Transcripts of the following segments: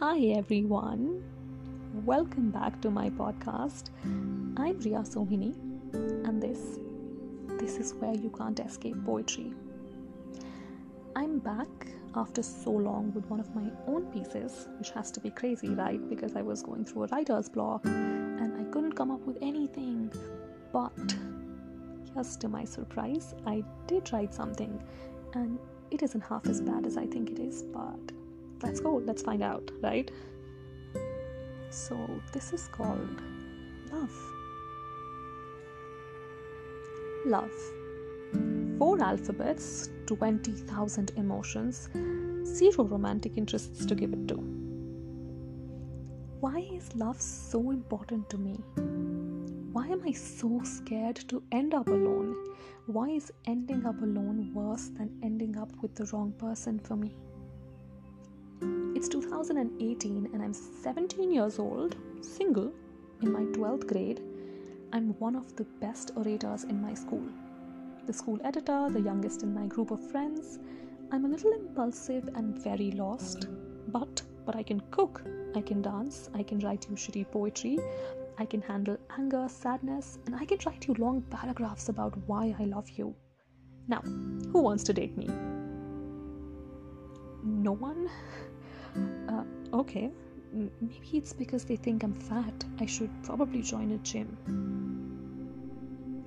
Hi everyone, welcome back to my podcast. I'm Ria Sohini, and this this is where you can't escape poetry. I'm back after so long with one of my own pieces, which has to be crazy, right? Because I was going through a writer's block and I couldn't come up with anything. But just to my surprise, I did write something, and it isn't half as bad as I think it is, but let's go, let's find out, right? So, this is called Love. Love. Four alphabets, 20,000 emotions, zero romantic interests to give it to. Why is love so important to me? Why am I so scared to end up alone? Why is ending up alone worse than ending up with the wrong person for me? It's 2018 and I'm 17 years old, single, in my 12th grade. I'm one of the best orators in my school. The school editor, the youngest in my group of friends. I'm a little impulsive and very lost, but but I can cook, I can dance, I can write you shitty poetry, I can handle anger, sadness, and I can write you long paragraphs about why I love you. Now, who wants to date me? No one? Uh, okay. Maybe it's because they think I'm fat. I should probably join a gym.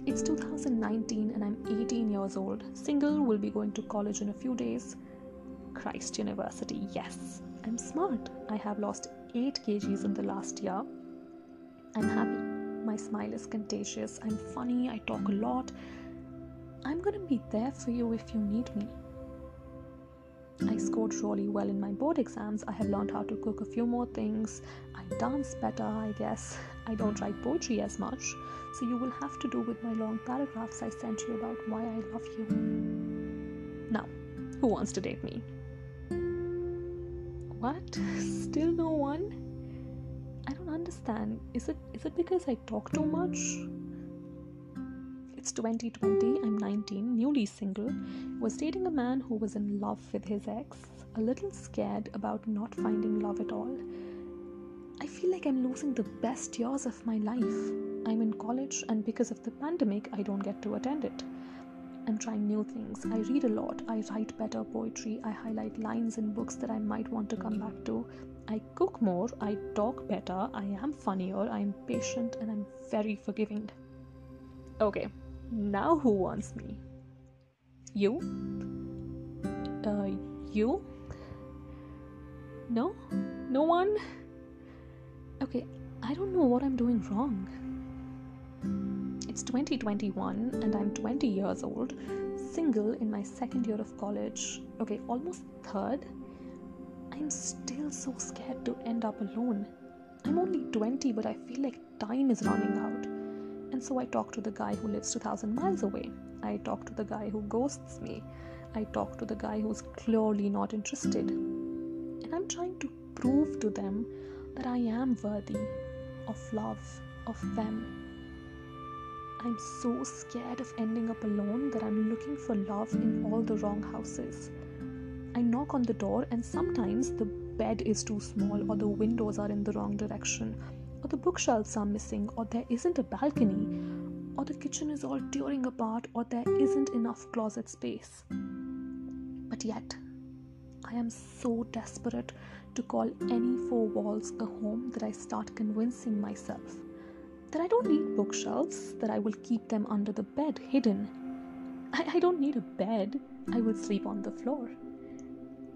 It's 2019 and I'm 18 years old. Single, will be going to college in a few days. Christ University, yes. I'm smart. I have lost 8 kgs in the last year. I'm happy. My smile is contagious. I'm funny. I talk a lot. I'm gonna be there for you if you need me. I scored really well in my board exams. I have learned how to cook a few more things. I dance better, I guess. I don't write poetry as much, so you will have to do with my long paragraphs I sent you about why I love you. Now, who wants to date me? What? Still no one? I don't understand. Is it is it because I talk too much? It's 2020, I'm 19, newly single, was dating a man who was in love with his ex, a little scared about not finding love at all. I feel like I'm losing the best years of my life. I'm in college, and because of the pandemic, I don't get to attend it. I'm trying new things. I read a lot. I write better poetry. I highlight lines in books that I might want to come back to. I cook more. I talk better. I am funnier. I'm patient and I'm very forgiving. Okay, now who wants me? You? Uh, you? No? No one? Okay, I don't know what I'm doing wrong. It's 2021 and I'm 20 years old, single in my second year of college. Okay, almost third. I'm still so scared to end up alone. I'm only 20, but I feel like time is running out. And so I talk to the guy who lives 2000 miles hmm. away. I talk to the guy who ghosts me. I talk to the guy who's clearly not interested. And I'm trying to prove to them that I am worthy of love, of them. I'm so scared of ending up alone that I'm looking for love in all the wrong houses. I knock on the door, and sometimes the bed is too small, or the windows are in the wrong direction, or the bookshelves are missing, or there isn't a balcony, or the kitchen is all tearing apart, or there isn't enough closet space. But yet, I am so desperate to call any four walls a home that I start convincing myself that I don't need bookshelves, that I will keep them under the bed hidden. I, I don't need a bed, I will sleep on the floor.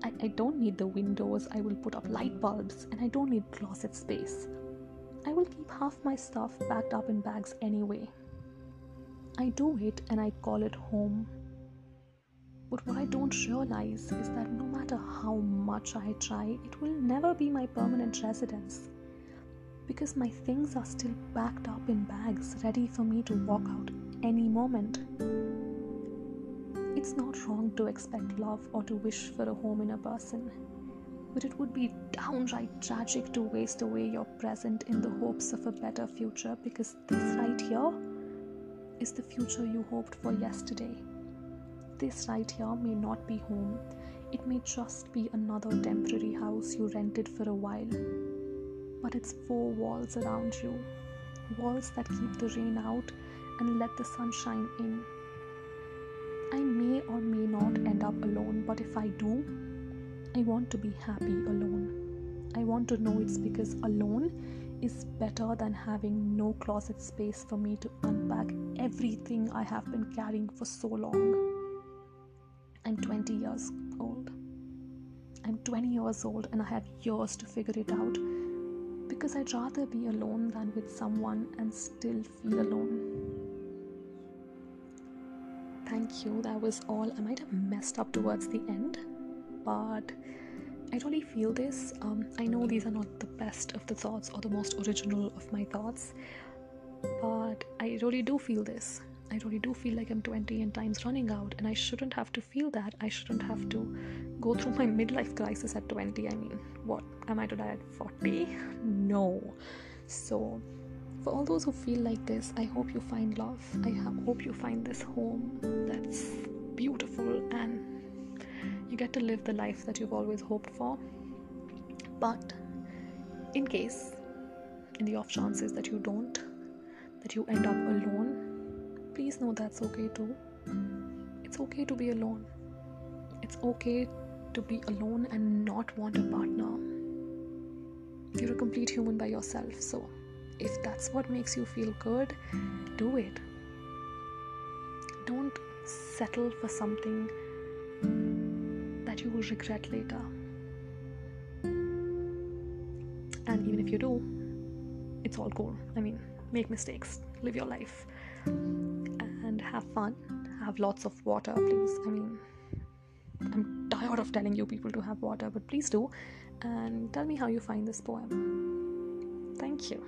I, I don't need the windows, I will put up light bulbs, and I don't need closet space. I will keep half my stuff packed up in bags anyway. I do it and I call it home. But what I don't realize is that no matter how much I try, it will never be my permanent residence. Because my things are still packed up in bags, ready for me to walk out any moment. It's not wrong to expect love or to wish for a home in a person but it would be downright tragic to waste away your present in the hopes of a better future because this right here is the future you hoped for yesterday. this right here may not be home. It may just be another temporary house you rented for a while. But it's four walls around you walls that keep the rain out and let the sunshine in. I may or may not end up alone, but if I do, I want to be happy alone. I want to know it's because alone is better than having no closet space for me to unpack everything I have been carrying for so long. I'm 20 years old. I'm 20 years old and I have years to figure it out because I'd rather be alone than with someone and still feel alone. Thank you, that was all. I might have messed up towards the end, but I really feel this. Um, I know these are not the best of the thoughts or the most original of my thoughts, but I really do feel this. I really do feel like I'm 20 and time's running out, and I shouldn't have to feel that. I shouldn't have to go through my midlife crisis at 20. I mean, what am I to die at 40? No. So, for all those who feel like this, I hope you find love. I hope you find this home that's beautiful and you get to live the life that you've always hoped for. But in case, in the off chances that you don't, that you end up alone, please know that's okay too. It's okay to be alone. It's okay to be alone and not want a partner. You're a complete human by yourself, so if that's what makes you feel good, do it. Don't settle for something will regret later. And even if you do, it's all cool. I mean, make mistakes, live your life and have fun. Have lots of water, please. I mean, I'm tired of telling you people to have water, but please do. And tell me how you find this poem. Thank you.